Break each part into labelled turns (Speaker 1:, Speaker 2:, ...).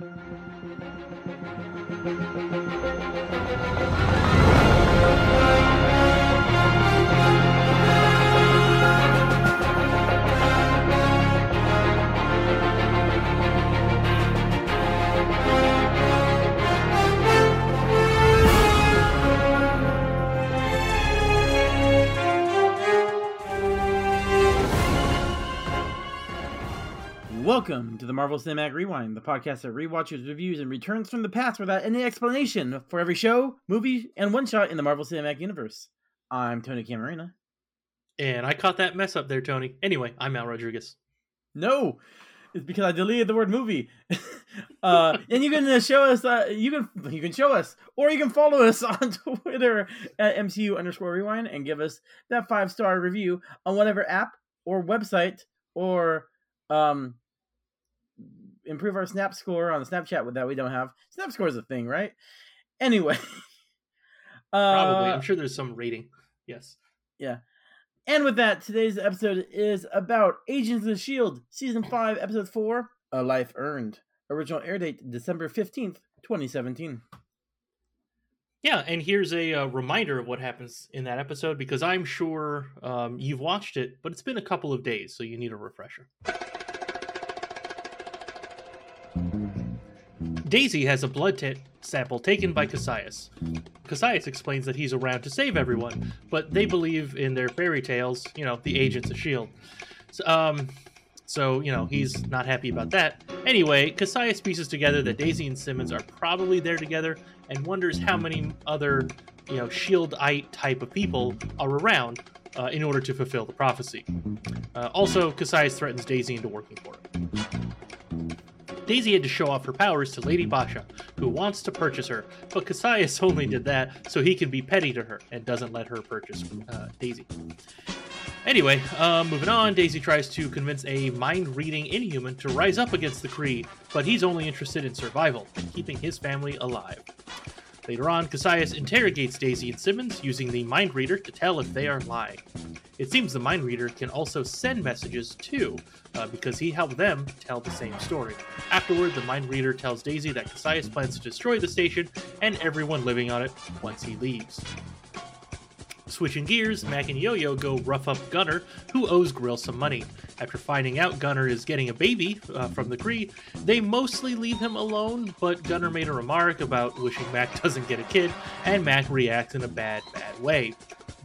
Speaker 1: Thank you. Welcome to the Marvel Cinematic Rewind, the podcast that rewatches, reviews, and returns from the past without any explanation for every show, movie, and one shot in the Marvel Cinematic Universe. I'm Tony Camarina.
Speaker 2: And I caught that mess up there, Tony. Anyway, I'm Al Rodriguez.
Speaker 1: No, it's because I deleted the word movie. uh, and you can uh, show us. Uh, you can you can show us, or you can follow us on Twitter at MCU underscore Rewind and give us that five star review on whatever app or website or um improve our snap score on the Snapchat with that we don't have. Snap score is a thing, right? Anyway.
Speaker 2: Probably.
Speaker 1: Uh,
Speaker 2: I'm sure there's some rating. Yes.
Speaker 1: Yeah. And with that, today's episode is about Agents of the S.H.I.E.L.D., Season 5, Episode 4, A Life Earned. Original air date December 15th, 2017.
Speaker 2: Yeah, and here's a, uh reminder of what happens in that episode because I'm sure um, you've watched it, but it's been a couple of days, so you need a refresher. Daisy has a blood t- sample taken by Cassius. Cassius explains that he's around to save everyone, but they believe in their fairy tales, you know, the agents of S.H.I.E.L.D. So, um, so, you know, he's not happy about that. Anyway, Cassius pieces together that Daisy and Simmons are probably there together and wonders how many other, you know, Shieldite type of people are around uh, in order to fulfill the prophecy. Uh, also, Cassius threatens Daisy into working for him. Daisy had to show off her powers to Lady Basha, who wants to purchase her, but Cassius only did that so he can be petty to her and doesn't let her purchase uh, Daisy. Anyway, uh, moving on, Daisy tries to convince a mind reading inhuman to rise up against the Kree, but he's only interested in survival and keeping his family alive. Later on, Cassius interrogates Daisy and Simmons using the mind reader to tell if they are lying. It seems the mind reader can also send messages too, uh, because he helped them tell the same story. Afterward, the mind reader tells Daisy that Cassius plans to destroy the station and everyone living on it once he leaves. Switching gears, Mac and Yo-Yo go rough up Gunner, who owes Grill some money. After finding out Gunner is getting a baby uh, from the Kree, they mostly leave him alone, but Gunner made a remark about wishing Mac doesn't get a kid, and Mac reacts in a bad, bad way.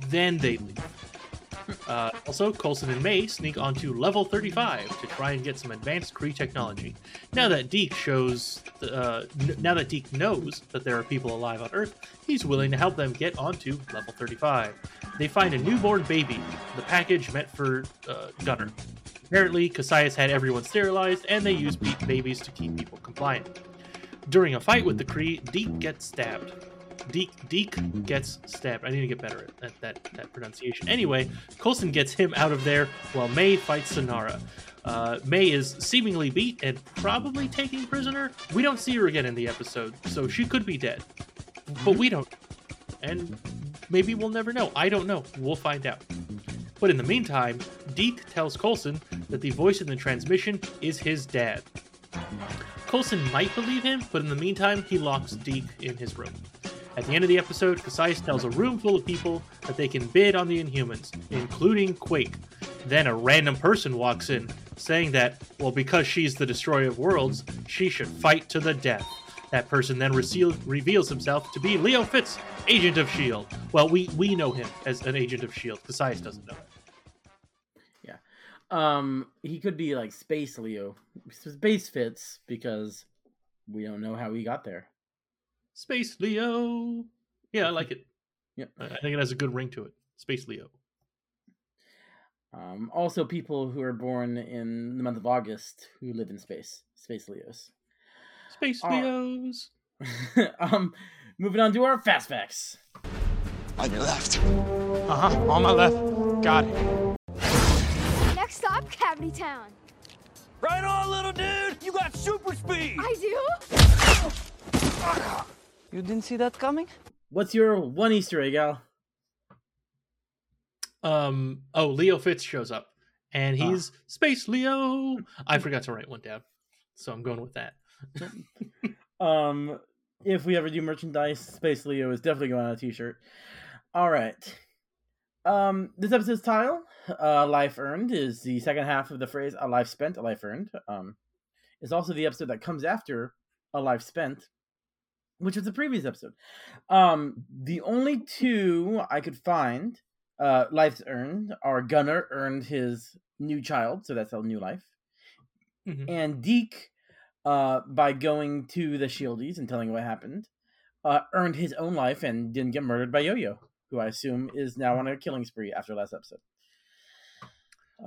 Speaker 2: Then they leave. Uh, also, Coulson and May sneak onto level 35 to try and get some advanced Kree technology. Now that Deke shows, uh, n- now that Deke knows that there are people alive on Earth, he's willing to help them get onto level 35. They find a newborn baby, the package meant for uh, Gunner. Apparently, Cassius had everyone sterilized, and they use babies to keep people compliant. During a fight with the Kree, Deke gets stabbed. Deke, Deke gets stabbed. I need to get better at, at that, that pronunciation. Anyway, Coulson gets him out of there while May fights Sonara. Uh, May is seemingly beat and probably taken prisoner. We don't see her again in the episode, so she could be dead. But we don't. And maybe we'll never know. I don't know. We'll find out. But in the meantime, Deke tells Coulson that the voice in the transmission is his dad. Coulson might believe him, but in the meantime, he locks Deke in his room. At the end of the episode, Cassius tells a room full of people that they can bid on the Inhumans, including Quake. Then a random person walks in, saying that, well, because she's the destroyer of worlds, she should fight to the death. That person then reveal- reveals himself to be Leo Fitz, agent of S.H.I.E.L.D. Well, we, we know him as an agent of S.H.I.E.L.D. Cassius doesn't know. Him. Yeah.
Speaker 1: Um, he could be like Space Leo. Space Fitz because we don't know how he got there.
Speaker 2: Space Leo. Yeah, I like it.
Speaker 1: Yeah,
Speaker 2: I I think it has a good ring to it. Space Leo.
Speaker 1: Um, also, people who are born in the month of August who live in space, space Leos.
Speaker 2: Space. Leos.
Speaker 1: um, moving on to our fast facts.
Speaker 3: On your left.
Speaker 4: Uh huh. On my left. Got it.
Speaker 5: Next stop, Cavity Town.
Speaker 6: Right on, little dude! You got super speed!
Speaker 5: I do?
Speaker 4: You didn't see that coming?
Speaker 1: What's your one Easter egg, Al?
Speaker 2: Um. Oh, Leo Fitz shows up, and
Speaker 1: Ah.
Speaker 2: he's Space Leo. I forgot to write one down. So I'm going with that.
Speaker 1: um, if we ever do merchandise, Space Leo is definitely going on a T-shirt. All right. Um, this episode's title, uh, "Life Earned," is the second half of the phrase "a life spent, a life earned." Um, it's also the episode that comes after "a life spent," which was the previous episode. Um, the only two I could find, uh, lives earned are Gunner earned his new child, so that's a new life,
Speaker 2: Mhm.
Speaker 1: and Deke, uh, by going to the Shieldies and telling what happened, uh, earned his own life and didn't get murdered by Yo-Yo, who I assume is now on a killing spree after last episode.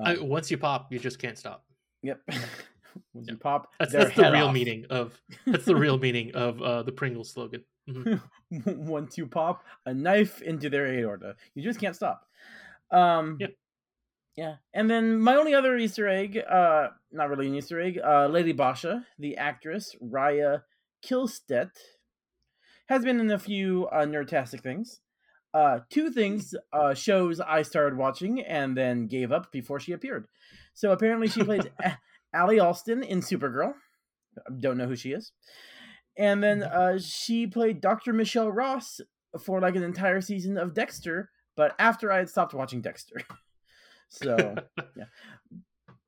Speaker 2: I,
Speaker 1: Um,
Speaker 2: once you pop, you just can't stop.
Speaker 1: yep. Once you pop,
Speaker 2: That's, that's the real
Speaker 1: off.
Speaker 2: meaning of that's the real meaning of uh, the Pringles slogan. Mhm.
Speaker 1: Once you pop a knife into their aorta, you just can't stop. Um,
Speaker 2: Yep.
Speaker 1: Yeah, and then my only other Easter egg, uh, not really an Easter egg, uh, Lady Basha, the actress Rya Kihlstedt, has been in a few uh, nerdtastic things. Uh, two things, uh, shows I started watching and then gave up before she appeared. So apparently she plays Allie Alston in Supergirl. Don't know who she is. And then uh, she played Dr. Michelle Ross for like an entire season of Dexter, but after I had stopped watching Dexter. so, yeah.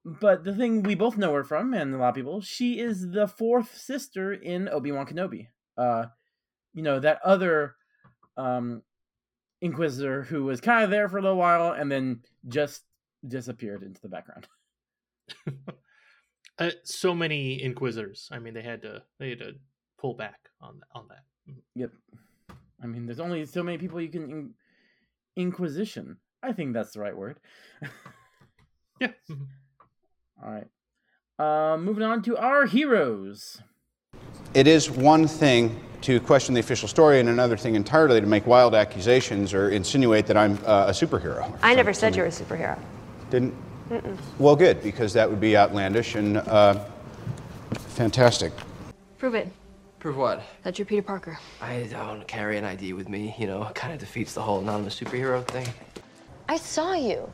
Speaker 1: But the thing we both know her from, and a lot of people, she is the fourth sister in Obi Wan Kenobi. Uh, you know that other um, Inquisitor who was kind of there for a little while and then just disappeared into the background.
Speaker 2: Uh, so many Inquisitors. I mean, they had to they had to pull back on on that. Mhm.
Speaker 1: Yep. I mean, there's only so many people you can in- inquisition. I think that's the right word.
Speaker 2: Yeah. mhm.
Speaker 1: All right. Uh, moving on to our heroes.
Speaker 7: It is one thing to question the official story, and another thing entirely to make wild accusations or insinuate that I'm uh, a superhero.
Speaker 8: I never said you were a superhero.
Speaker 7: Didn't? Well, good, because that would be outlandish and uh, fantastic.
Speaker 8: Prove it.
Speaker 9: Prove what?
Speaker 8: That you're Peter Parker.
Speaker 9: I don't carry an ID with me, you know, it kind of defeats the whole anonymous superhero thing.
Speaker 10: I saw you.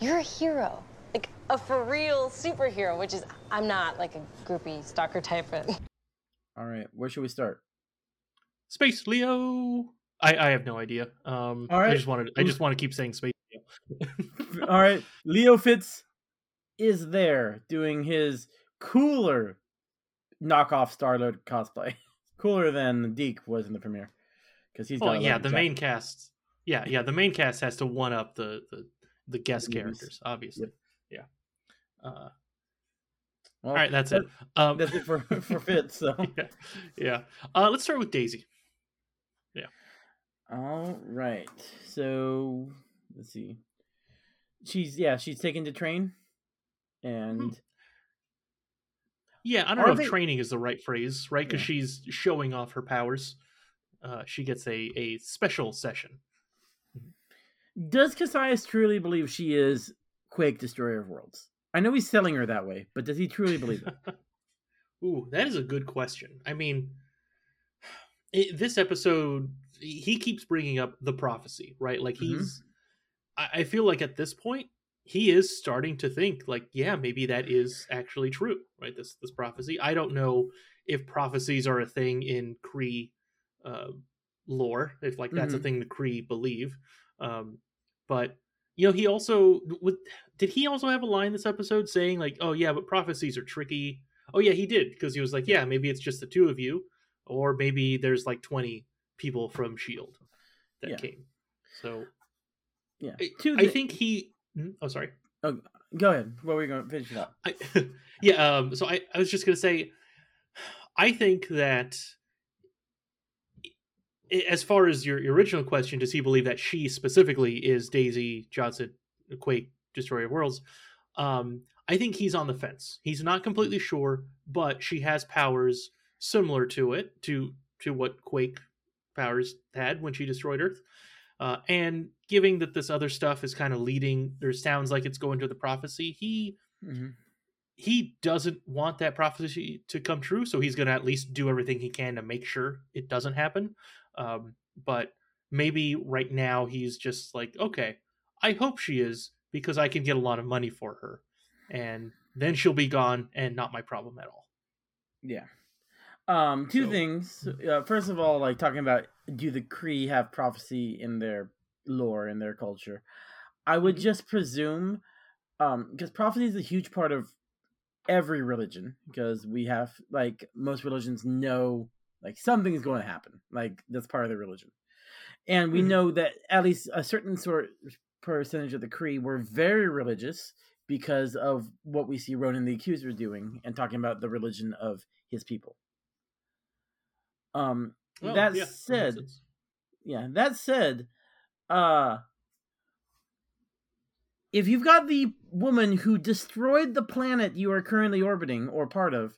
Speaker 10: You're a hero. Like a for real superhero, which is, I'm not like a groupie stalker type. But
Speaker 1: All right. Where should we start?
Speaker 2: Space Leo. I, I have no idea. Um,
Speaker 1: All right.
Speaker 2: I just wanted I just want to keep saying Space Leo.
Speaker 1: All right. Leo Fitz is there doing his cooler knockoff Star Lord cosplay. Cooler than Deke was in the premiere. Because he's got
Speaker 2: Well, yeah, the main cast. Yeah, yeah, the main cast has to one up the the, the guest
Speaker 1: The
Speaker 2: characters, obviously. Yeah. Uh,
Speaker 1: Well,
Speaker 2: all right, that's
Speaker 1: that-
Speaker 2: it. Um,
Speaker 1: That's it for, for Fitz. So.
Speaker 2: yeah, yeah. Uh, let's start with Daisy. Yeah.
Speaker 1: All right. So let's see. She's yeah, she's taken to train, and
Speaker 2: Yeah, I don't
Speaker 1: Are
Speaker 2: know
Speaker 1: they-
Speaker 2: if training is the right phrase, right? Because
Speaker 1: Yeah.
Speaker 2: she's showing off her powers. Uh, she gets a, a special session.
Speaker 1: does Cassius truly believe she is Quake Destroyer of Worlds? I know he's selling her that way, but does he truly believe it?
Speaker 2: Ooh, that is a good question. I mean, it, this episode, he keeps bringing up the prophecy, right? Like
Speaker 1: Mhm.
Speaker 2: he's, I, I feel like at this point, he is starting to think like, yeah, maybe that is actually true, right? This this prophecy. I don't know if prophecies are a thing in Kree uh, lore, if like that's a
Speaker 1: Mhm.
Speaker 2: thing the Kree believe. Um, but you know, he also would. Did he also have a line this episode saying like, "Oh yeah, but prophecies are tricky." Oh yeah, he did because he was like, "Yeah, maybe it's just the two of you, or maybe there's like twenty people from Shield that
Speaker 1: Yeah.
Speaker 2: came." So
Speaker 1: Yeah.
Speaker 2: I, I
Speaker 1: thi-
Speaker 2: think he. Hmm? Oh, sorry.
Speaker 1: Oh, go ahead. What were you going to finish it up?
Speaker 2: I, yeah. Um, so I, I was just gonna say, I think that as far as your, your original question, does he believe that she specifically is Daisy Johnson, Quake, Destroyer of Worlds? Um, I think he's on the fence. He's not completely sure, but she has powers similar to it, to to what Quake powers had when she destroyed Earth. Uh, and giving that this other stuff is kind of leading, or sounds like it's going to the prophecy, he
Speaker 1: hmm
Speaker 2: he doesn't want that prophecy to come true, so he's going to at least do everything he can to make sure it doesn't happen. Um, but maybe right now he's just like, okay, I hope she is because I can get a lot of money for her, and then she'll be gone and not my problem at all.
Speaker 1: Yeah. Um, two
Speaker 2: So-
Speaker 1: things. Uh, first of all, like talking about do the Kree have prophecy in their lore in their culture? I would just presume, um, because prophecy is a huge part of every religion. Because we have like most religions know like something's going to happen. Like that's part of their religion, and we
Speaker 2: Mhm.
Speaker 1: know that at least a certain sort percentage of the Kree were very religious because of what we see Ronan the Accuser doing and talking about the religion of his people. Um
Speaker 2: Well,
Speaker 1: that
Speaker 2: yeah,
Speaker 1: said,
Speaker 2: sense.
Speaker 1: yeah, that said, uh if you've got the woman who destroyed the planet you are currently orbiting or part of,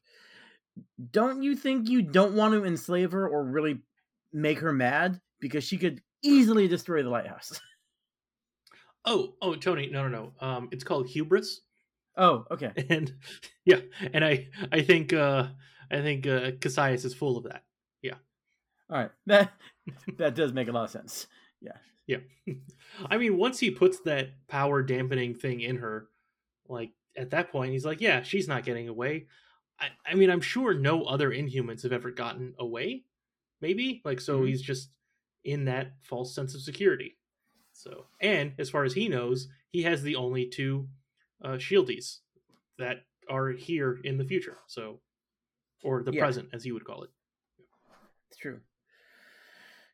Speaker 1: don't you think you don't want to enslave her or really make her mad because she could easily destroy the lighthouse?
Speaker 2: Oh, oh, Tony, no, no, no. Um, it's called hubris,
Speaker 1: oh, okay.
Speaker 2: and yeah, and I, I think, uh, I think uh, Cassius is full of that.
Speaker 1: All right. That that does make a lot of sense.
Speaker 2: Yeah, Yeah. I mean, once he puts that power dampening thing in her, like at that point, he's like, yeah, she's not getting away. I, I mean, I'm sure no other Inhumans have ever gotten away. Maybe like so,
Speaker 1: Mhm.
Speaker 2: he's just in that false sense of security. So, and as far as he knows, he has the only two uh, shieldies that are here in the future. So, or the
Speaker 1: Yeah.
Speaker 2: present, as he would call it.
Speaker 1: It's true.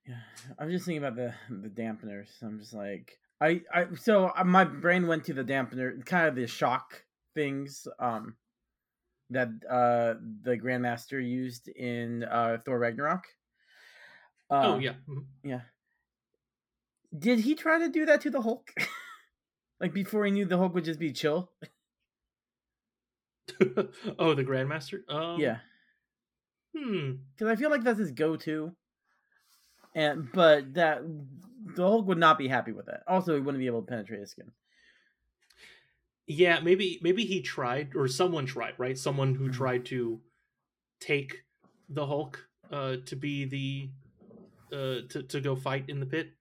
Speaker 1: Yeah, I'm just thinking about the the dampeners. I'm just like I I so uh, my brain went to the dampener, kind of the shock things um that uh the Grandmaster used in uh Thor Ragnarok.
Speaker 2: oh
Speaker 1: Uh,
Speaker 2: yeah, mhm.
Speaker 1: yeah. Did he try to do that to the Hulk? like before he knew the Hulk would just be chill?
Speaker 2: oh, the Grandmaster. Um,
Speaker 1: yeah.
Speaker 2: Hmm.
Speaker 1: because I feel like that's his go-to. And but that the Hulk would not be happy with that. Also, he wouldn't be able to penetrate his skin.
Speaker 2: Yeah, maybe maybe he tried or someone tried, right? Someone who
Speaker 1: Mhm.
Speaker 2: tried to take the Hulk uh to be the uh to, to go fight in the pit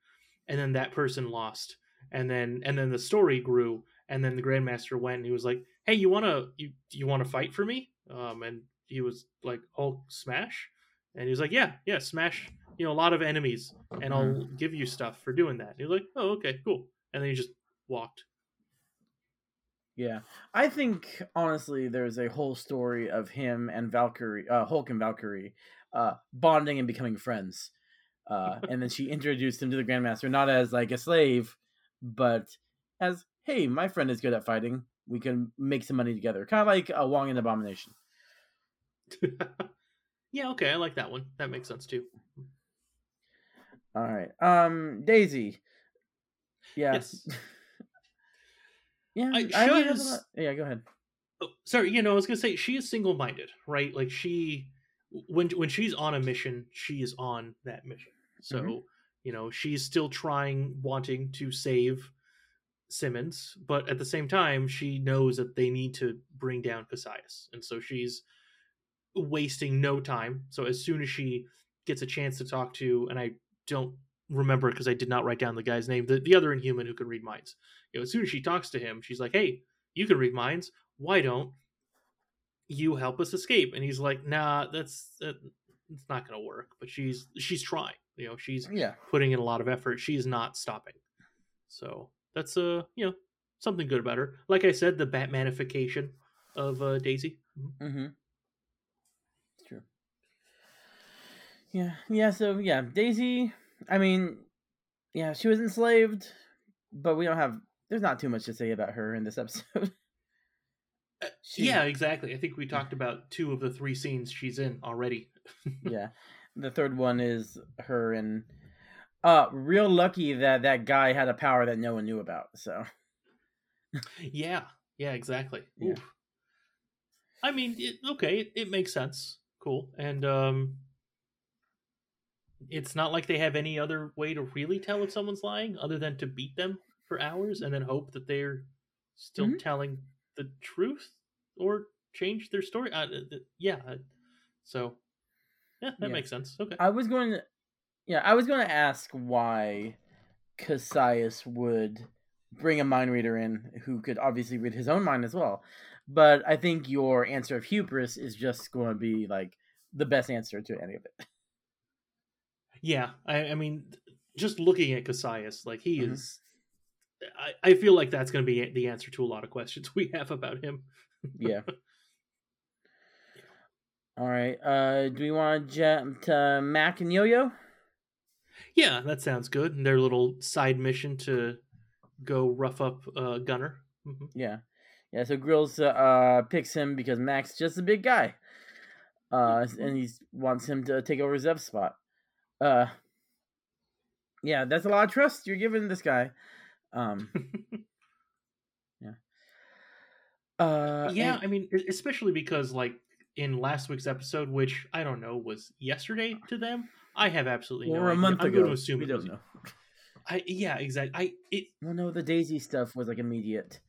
Speaker 2: and then that person lost. And then and then the story grew and then the Grandmaster went and he was like, "Hey, you want to you you want to fight for me?" Um and he was like, "Hulk smash?" And he was like, "Yeah, yeah, smash, you know, a lot of enemies and I'll give you stuff for doing that." And was like, "Oh, okay, cool." And then you just walked.
Speaker 1: Yeah, I think honestly, there's a whole story of him and Valkyrie, uh, Hulk and Valkyrie, uh, bonding and becoming friends. Uh, and then she introduced him to the Grandmaster not as like a slave, but as, "Hey, my friend is good at fighting. We can make some money together." Kind of like a Wong and Abomination.
Speaker 2: yeah, okay, I like that one. That makes sense too.
Speaker 1: All right, um, Daisy. Yeah.
Speaker 2: Yes.
Speaker 1: yeah,
Speaker 2: I-
Speaker 1: I,
Speaker 2: she
Speaker 1: a
Speaker 2: is-
Speaker 1: Yeah, go ahead.
Speaker 2: Oh, sorry, you know, I was gonna say she is single-minded, right? Like she, when when she's on a mission, she is on that mission. So
Speaker 1: Mhm.
Speaker 2: you know, she's still trying, wanting to save Simmons, but at the same time, she knows that they need to bring down Cassius, and so she's wasting no time. So as soon as she gets a chance to talk to, and I don't remember because I did not write down the guy's name, the, the other Inhuman who can read minds. You know, as soon as she talks to him, she's like, "Hey, you can read minds. Why don't you help us escape?" And he's like, "Nah, that's that, it's not to work." But she's she's trying. You know, she's
Speaker 1: Yeah.
Speaker 2: putting in a lot of effort. She's not stopping. So that's uh, you know, something good about her. Like I said, the Batmanification of uh, Daisy. Mhm.
Speaker 1: Mm-hmm. It's true. Yeah, yeah. So yeah, Daisy. I mean, yeah, she was enslaved, but we don't have. There's not too much to say about her in this episode. She-
Speaker 2: Yeah, exactly. I think we talked about two of the three scenes she's in already.
Speaker 1: yeah. The third one is her and uh real lucky that that guy had a power that no one knew about. So
Speaker 2: Yeah, yeah, exactly.
Speaker 1: Yeah.
Speaker 2: Oof. I mean, it, okay, it, it makes sense. Cool, and um, it's not like they have any other way to really tell if someone's lying other than to beat them for hours and then hope that they're still
Speaker 1: Mhm.
Speaker 2: telling the truth or change their story. Uh, yeah, so yeah, that
Speaker 1: Yeah.
Speaker 2: makes sense. Okay.
Speaker 1: I was going to Yeah, I was going to ask why Cassius would bring a mind reader in who could obviously read his own mind as well. but I think your answer of hubris is just going to be like the best answer to any of it.
Speaker 2: Yeah, I, I mean, just looking at Cassius, like he
Speaker 1: Mhm.
Speaker 2: is. I, I feel like that's going to be the answer to a lot of questions we have about him.
Speaker 1: Yeah. All right. Uh, do we want to jump to Mac and Yo Yo?
Speaker 2: Yeah, that sounds good. And their little side mission to go rough up uh, Gunner. Mhm.
Speaker 1: Yeah. Yeah, so Grills uh, uh, picks him because Mac's just a big guy. Uh, and he wants him to take over Zev's spot. Uh, yeah, that's a lot of trust you're giving this guy. Um, yeah. Uh,
Speaker 2: yeah,
Speaker 1: and-
Speaker 2: I mean, especially because like in last week's episode, which I don't know was yesterday to them. I have absolutely no
Speaker 1: or a
Speaker 2: idea.
Speaker 1: month
Speaker 2: I'm
Speaker 1: ago.
Speaker 2: going to assume
Speaker 1: we don't
Speaker 2: was-
Speaker 1: know.
Speaker 2: I yeah, exactly. I it
Speaker 1: Well, no, the Daisy stuff was like immediate.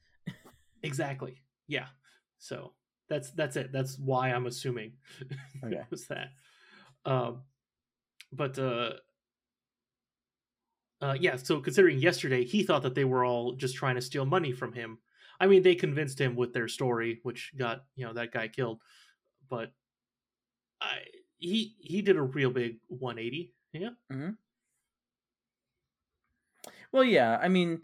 Speaker 2: exactly. Yeah. So that's that's it. That's why I'm assuming
Speaker 1: Okay.
Speaker 2: it was that. Um, but uh, uh, yeah. So considering yesterday, he thought that they were all just trying to steal money from him. I mean, they convinced him with their story, which got you know that guy killed. But I he he did a real big 180. Yeah.
Speaker 1: Well, yeah, I mean,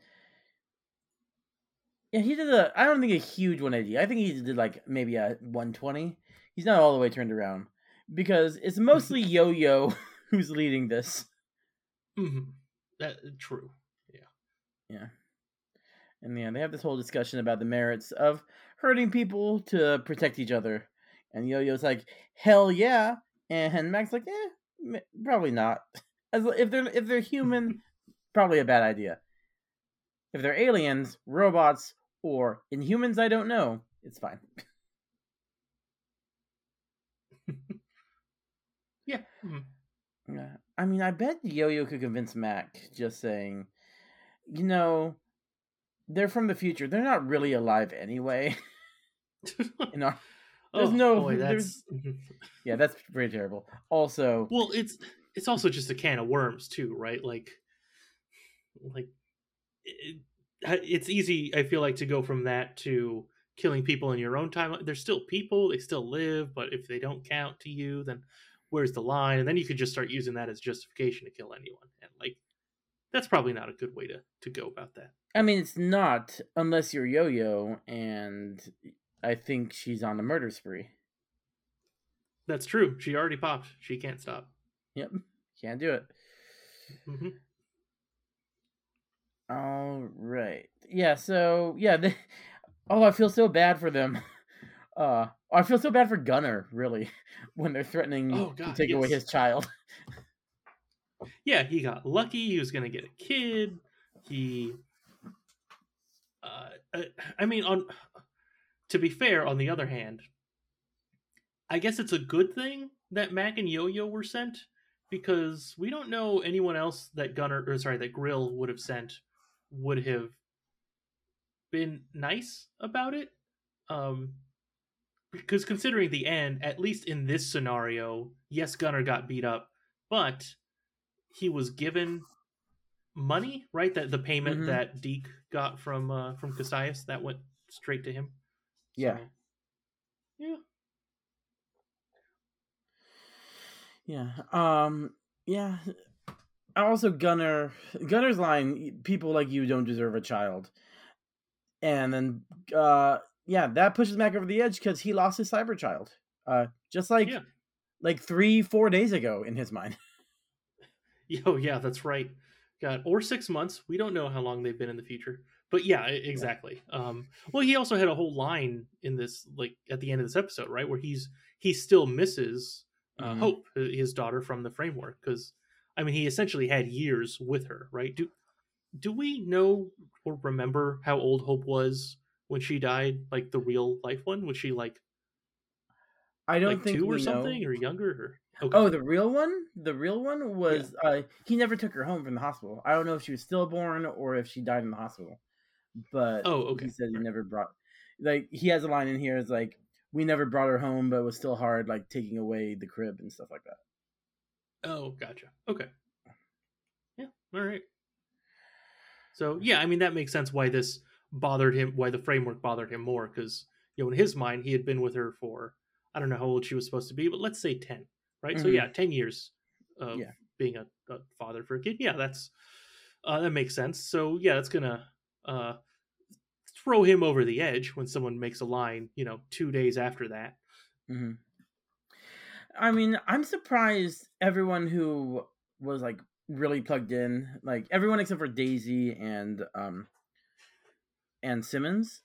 Speaker 1: yeah, he did a. I don't think a huge 180. I think he did like maybe a 120. He's not all the way turned around because it's mostly Yo Yo who's leading this.
Speaker 2: hmm That true.
Speaker 1: Yeah, Yeah. and yeah, they have this whole discussion about the merits of hurting people to protect each other, and Yo Yo's like, "Hell yeah," and Mac's like, "Eh, probably not." As if they're if they're human, probably a bad idea. If they're aliens, robots, or inhumans, I don't know. It's fine.
Speaker 2: Yeah. mhm.
Speaker 1: Yeah. I mean, I bet Yo Yo could convince Mac just saying, you know, they're from the future. They're not really alive anyway. you know, there's
Speaker 2: Oh,
Speaker 1: no.
Speaker 2: boy,
Speaker 1: there's,
Speaker 2: that's mhm.
Speaker 1: yeah, that's pretty terrible. Also,
Speaker 2: well it's it's also just a can of worms too right like like it, it's easy i feel like to go from that to killing people in your own time they're still people they still live but if they don't count to you then where's the line and then you could just start using that as justification to kill anyone and like that's probably not a good way to to go about that
Speaker 1: I mean, it's not unless you're Yo Yo, and I think she's on a murder spree.
Speaker 2: that's true she already popped she can't stop
Speaker 1: Yep, can't do it.
Speaker 2: hmm
Speaker 1: All right. Yeah. So yeah. They, oh, I feel so bad for them. Uh, I feel so bad for Gunner, really, when they're threatening
Speaker 2: Oh,
Speaker 1: to
Speaker 2: God,
Speaker 1: take away his child.
Speaker 2: yeah, he got lucky. He was going to get a kid. He, uh, uh, I mean, on to be fair, on the other hand, I guess it's a good thing that Mac and Yo Yo were sent because we don't know anyone else that Gunner, or sorry, that Grill would have sent would have been nice about it. Um, because considering the end, at least in this scenario, yes, Gunner got beat up, but he was given money, right? That the payment
Speaker 1: Mhm.
Speaker 2: that Deke got from uh, from Cassius that went straight to him.
Speaker 1: Yeah.
Speaker 2: So, yeah.
Speaker 1: Yeah. Um. Yeah. Also, Gunner. Gunner's line: "People like you don't deserve a child." And then, uh, yeah, that pushes Mac over the edge because he lost his cyber child. Uh, just like,
Speaker 2: Yeah.
Speaker 1: like three, four days ago in his mind.
Speaker 2: Yo, yeah, that's right. God, or six months. We don't know how long they've been in the future. But yeah, exactly. Um, well, he also had a whole line in this, like at the end of this episode, right, where he's he still misses uh,
Speaker 1: Mhm.
Speaker 2: Hope, his daughter from the framework, because I mean, he essentially had years with her, right? Do do we know or remember how old Hope was when she died? Like the real life one? Was she like
Speaker 1: I don't
Speaker 2: like
Speaker 1: think
Speaker 2: two or something,
Speaker 1: know.
Speaker 2: or younger? Or okay.
Speaker 1: Oh, the real one? The real one was uh he never took her home from the hospital. I don't know if she was stillborn or if she died in the hospital. But
Speaker 2: Oh, okay.
Speaker 1: he said he never brought like he has a line in here is like we never brought her home but it was still hard like taking away the crib and stuff like that.
Speaker 2: Oh, gotcha. Okay. Yeah. All right. So yeah, I mean that makes sense why this bothered him, why the framework bothered him more, because you know, in his mind, he had been with her for I don't know how old she was supposed to be, but let's say ten, right? So
Speaker 1: Mhm.
Speaker 2: yeah, ten years of
Speaker 1: Yeah.
Speaker 2: being a, a father for a kid. Yeah, that's uh, that makes sense. So yeah, that's gonna uh, throw him over the edge when someone makes a line, you know, two days after that.
Speaker 1: hmm I mean, I'm surprised everyone who was like really plugged in, like everyone except for Daisy and um and Simmons.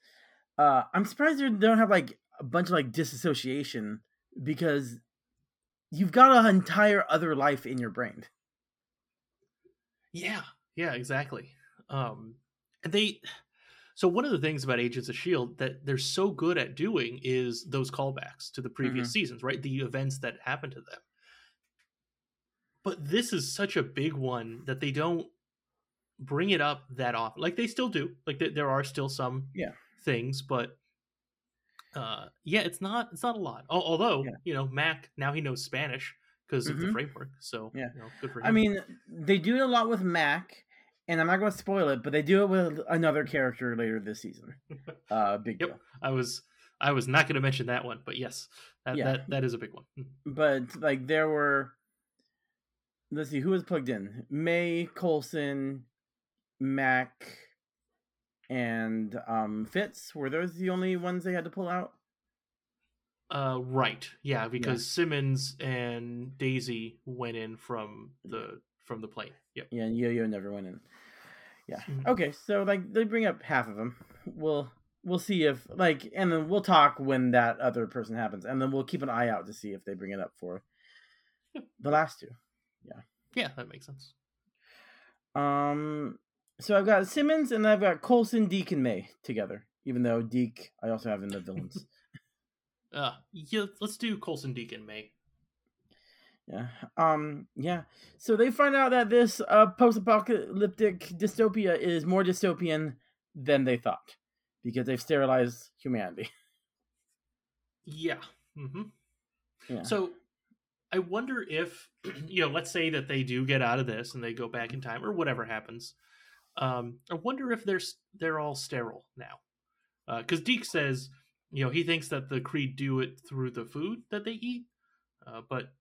Speaker 1: Uh I'm surprised they don't have like a bunch of like disassociation because you've got an entire other life in your brain.
Speaker 2: Yeah, yeah, exactly. Um, and they, so one of the things about Agents of Shield that they're so good at doing is those callbacks to the previous
Speaker 1: Mhm.
Speaker 2: seasons, right? The events that happened to them. But this is such a big one that they don't bring it up that often. Like they still do. Like there, there are still some
Speaker 1: Yeah.
Speaker 2: things, but uh, yeah, it's not it's not a lot. Al- Although you know Mac now he knows Spanish because of the
Speaker 1: Mhm.
Speaker 2: framework, so
Speaker 1: Yeah.
Speaker 2: you know, good for him.
Speaker 1: I mean, they do it a lot with Mac, and I'm not going to spoil it, but they do it with another character later this season. Uh, big
Speaker 2: Yep.
Speaker 1: deal.
Speaker 2: I was I was not going to mention that one, but yes, that
Speaker 1: Yeah.
Speaker 2: that, that is a big one. Mm.
Speaker 1: But like there were, let's see, who was plugged in? May Coulson, Mac, and um Fitz. Were those the only ones they had to pull out?
Speaker 2: Uh, right, yeah, because Simmons and Daisy went in from the from the plane. Yep.
Speaker 1: Yeah, and Yo-Yo never went in. Yeah.
Speaker 2: Mhm.
Speaker 1: Okay, so like they bring up half of them. We'll we'll see if like, and then we'll talk when that other person happens, and then we'll keep an eye out to see if they bring it up for the last two.
Speaker 2: Yeah. Yeah, that makes sense.
Speaker 1: Um, so I've got Simmons and I've got Coulson, Deke, and May together. Even though Deke, I also have in the villains.
Speaker 2: Uh, yeah, let's do Coulson Deacon May.
Speaker 1: yeah. Um. Yeah. So they find out that this uh, post-apocalyptic dystopia is more dystopian than they thought because they've sterilized humanity.
Speaker 2: Yeah. hmm
Speaker 1: Yeah.
Speaker 2: So I wonder if you know, let's say that they do get out of this and they go back in time or whatever happens. Um, I wonder if they're they're all sterile now, because Deke says you know he thinks that the Creed do it through the food that they eat, uh, but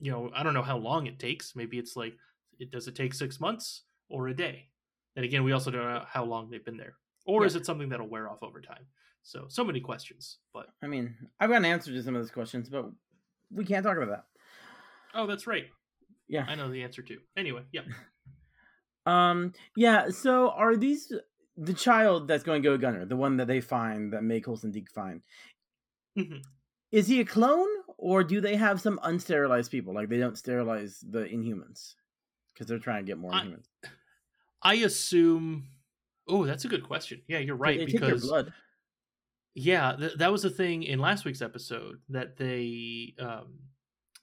Speaker 2: you know I don't know how long it takes. Maybe it's like it does it take six months or a day. And again, we also don't know how long they've been there, or
Speaker 1: Yeah.
Speaker 2: is it something that'll wear off over time? So so many questions, but
Speaker 1: I mean, I've got an answer to some of those questions, but we can't talk about that.
Speaker 2: oh, that's right.
Speaker 1: Yeah.
Speaker 2: I know the answer too. Anyway, yeah.
Speaker 1: Um. Yeah. So are these the child that's going to go Gunner, the one that they find that May Coulson Deke find?
Speaker 2: Mhm.
Speaker 1: Is he a clone, or do they have some unsterilized people? Like they don't sterilize the Inhumans because they're trying to get more
Speaker 2: I-
Speaker 1: Inhumans.
Speaker 2: I assume. Oh, that's a good question. Yeah, you're right.
Speaker 1: they
Speaker 2: because
Speaker 1: blood.
Speaker 2: yeah, th- that was a thing in last week's episode that they. Um,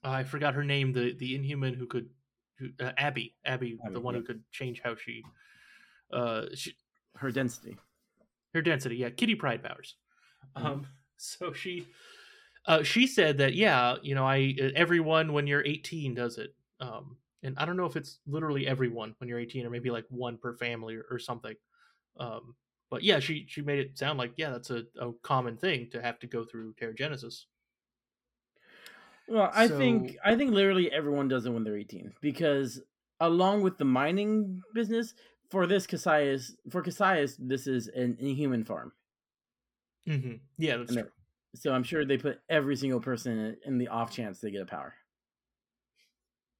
Speaker 2: I forgot her name. The the Inhuman who could, uh, Abby, Abby,
Speaker 1: Abby,
Speaker 2: the one
Speaker 1: yeah.
Speaker 2: who could change how she, uh, she,
Speaker 1: Her density.
Speaker 2: her density. Yeah, Kitty Pryde powers.
Speaker 1: Mhm.
Speaker 2: Um, so she, uh, she said that yeah, you know, I uh, everyone when you're 18 does it. Um, and I don't know if it's literally everyone when you're 18 or maybe like one per family or, or something. Um, but yeah, she she made it sound like yeah, that's a, a common thing to have to go through Terrigenesis.
Speaker 1: Well, I think I think literally everyone does it when they're 18 because along with the mining business for this Cassius for Cassius this is an inhuman farm.
Speaker 2: Mm-hmm. Yeah, that's
Speaker 1: And
Speaker 2: true.
Speaker 1: so I'm sure they put every single person in, in the off chance they get a power.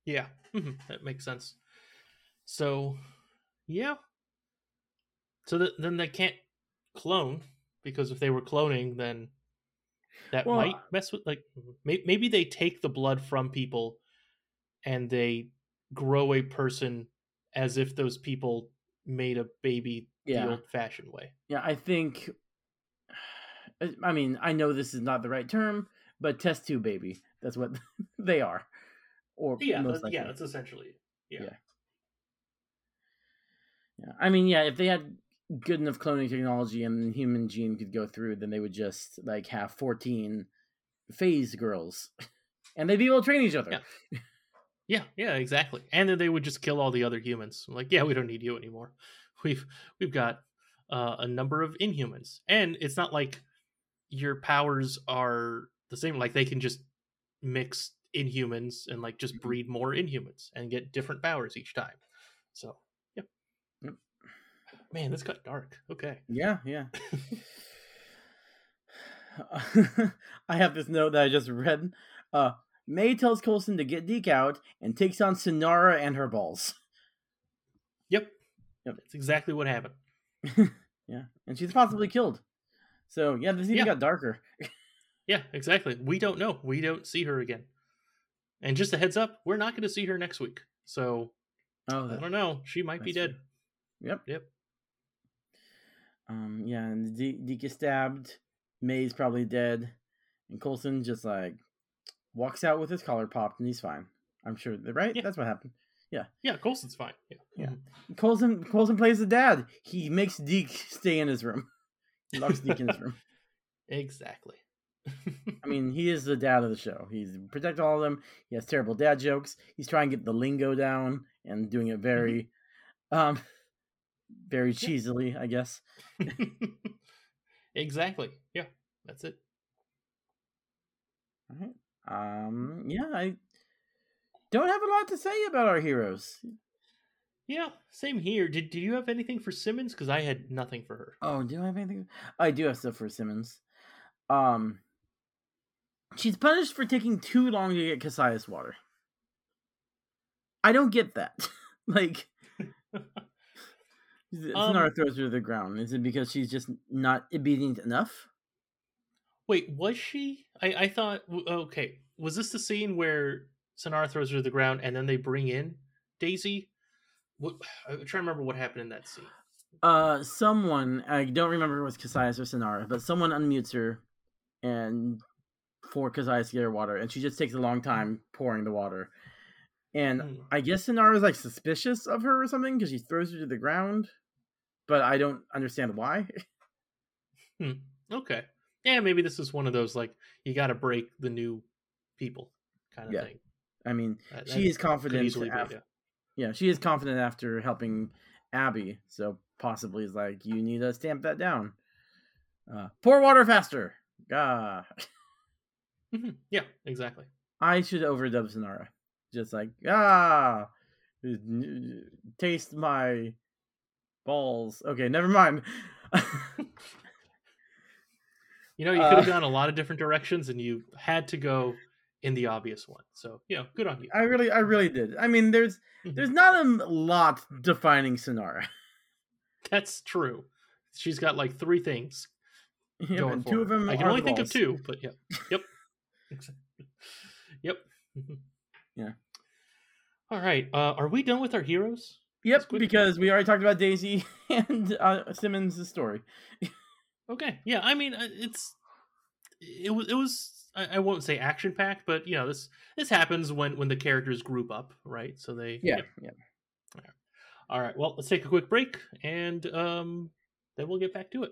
Speaker 2: Yeah, mhm, that makes sense. So, yeah. So th- then they can't clone because if they were cloning, then that
Speaker 1: Well,
Speaker 2: might mess with like may- maybe they take the blood from people and they grow a person as if those people made a baby
Speaker 1: Yeah.
Speaker 2: the old-fashioned way.
Speaker 1: Yeah, I think I mean, I know this is not the right term, but test tube baby. That's what they are. Or
Speaker 2: Yeah, that- yeah, that's essentially. Yeah.
Speaker 1: Yeah. Yeah. I mean, yeah, if they had good enough cloning technology and the human gene could go through, then they would just like have 14 phase girls and they'd be able to train each other.
Speaker 2: Yeah. Yeah, yeah, exactly. And then they would just kill all the other humans. Like, yeah, we don't need you anymore. We've we've got uh, a number of inhumans, and it's not like your powers are the same. Like they can just mix inhumans and like just breed more inhumans and get different powers each time. So. Man, this got dark. Okay.
Speaker 1: Yeah, yeah. I have this note that I just read. Uh, May tells Coulson to get Deke out and takes on Sonara and her balls.
Speaker 2: Yep.
Speaker 1: Yep.
Speaker 2: That's exactly what happened.
Speaker 1: Yeah, and she's possibly killed. So yeah, this even
Speaker 2: Yeah.
Speaker 1: got darker.
Speaker 2: Yeah, exactly. We don't know. We don't see her again. And just a heads up, we're not going to see her next week. So
Speaker 1: Oh,
Speaker 2: I don't know. She might be dead.
Speaker 1: Yep.
Speaker 2: Yep.
Speaker 1: Um. Yeah, and De- Deke is stabbed. May's probably dead, and Coulson just like walks out with his collar popped, and he's fine. I'm sure. Right?
Speaker 2: Yeah.
Speaker 1: That's what happened. Yeah.
Speaker 2: Yeah, Coulson's fine. Yeah.
Speaker 1: Yeah.
Speaker 2: Mhm.
Speaker 1: Coulson Coulson plays the dad. He makes Deke stay in his room. He locks Deke in his room.
Speaker 2: Exactly.
Speaker 1: I mean, he is the dad of the show. He's protect all of them. He has terrible dad jokes. He's trying to get the lingo down and doing it very, um, very cheesily, I guess.
Speaker 2: exactly. Yeah, that's it.
Speaker 1: All right. Um. Yeah, I don't have a lot to say about our heroes.
Speaker 2: Yeah, same here. Did, did you have anything for Simmons? Because I had nothing for her.
Speaker 1: Oh, do I have anything? I do have stuff for Simmons. Um, she's punished for taking too long to get Cassius water. I don't get that. like, Sonara
Speaker 2: Um,
Speaker 1: throws her to the ground. Is it because she's just not obedient enough?
Speaker 2: Wait, was she? I, I thought, okay, was this the scene where Sonara throws her to the ground and then they bring in Daisy? What, I'm trying to remember what happened in that scene.
Speaker 1: Uh, someone I don't remember if it was Cassius or Sonara, but someone unmutes her, and for Cassius to get her water, and she just takes a long time pouring the water. And
Speaker 2: Hmm.
Speaker 1: I guess Sonara is like suspicious of her or something because she throws her to the ground, but I don't understand why.
Speaker 2: Hmm. Okay. Yeah, maybe this is one of those like you got to break the new people kind of
Speaker 1: Yeah.
Speaker 2: thing.
Speaker 1: I mean,
Speaker 2: That-
Speaker 1: she
Speaker 2: that
Speaker 1: is confident. after,
Speaker 2: yeah.
Speaker 1: yeah, she is confident after helping Abby, so possibly is like, you need to stamp that down. Uh, pour water faster. Gah.
Speaker 2: Mhm. Yeah, exactly.
Speaker 1: I should overdub Sonara. Just like, ah, taste my balls. Okay, never mind.
Speaker 2: You know, you could have
Speaker 1: Uh,
Speaker 2: gone a lot of different directions, and you had to go in the obvious one. So, you know, good on you.
Speaker 1: I really, I really did. I mean, there's,
Speaker 2: Mhm.
Speaker 1: there's not a lot defining Sonara.
Speaker 2: That's true. She's got like three things
Speaker 1: Yeah,
Speaker 2: going
Speaker 1: two of them
Speaker 2: I can only think of two, but yeah. Yep. yep.
Speaker 1: Yeah.
Speaker 2: All right. Uh, are we done with our heroes?
Speaker 1: Yep, because we already talked about Daisy and uh, Simmons' story.
Speaker 2: Okay. Yeah. I mean, uh, it's it was it was I, I won't say action packed, but you know this this happens when when the characters group up, right? So they
Speaker 1: Yeah, yeah.
Speaker 2: All right. Well, let's take a quick break, and um, then we'll get back to it.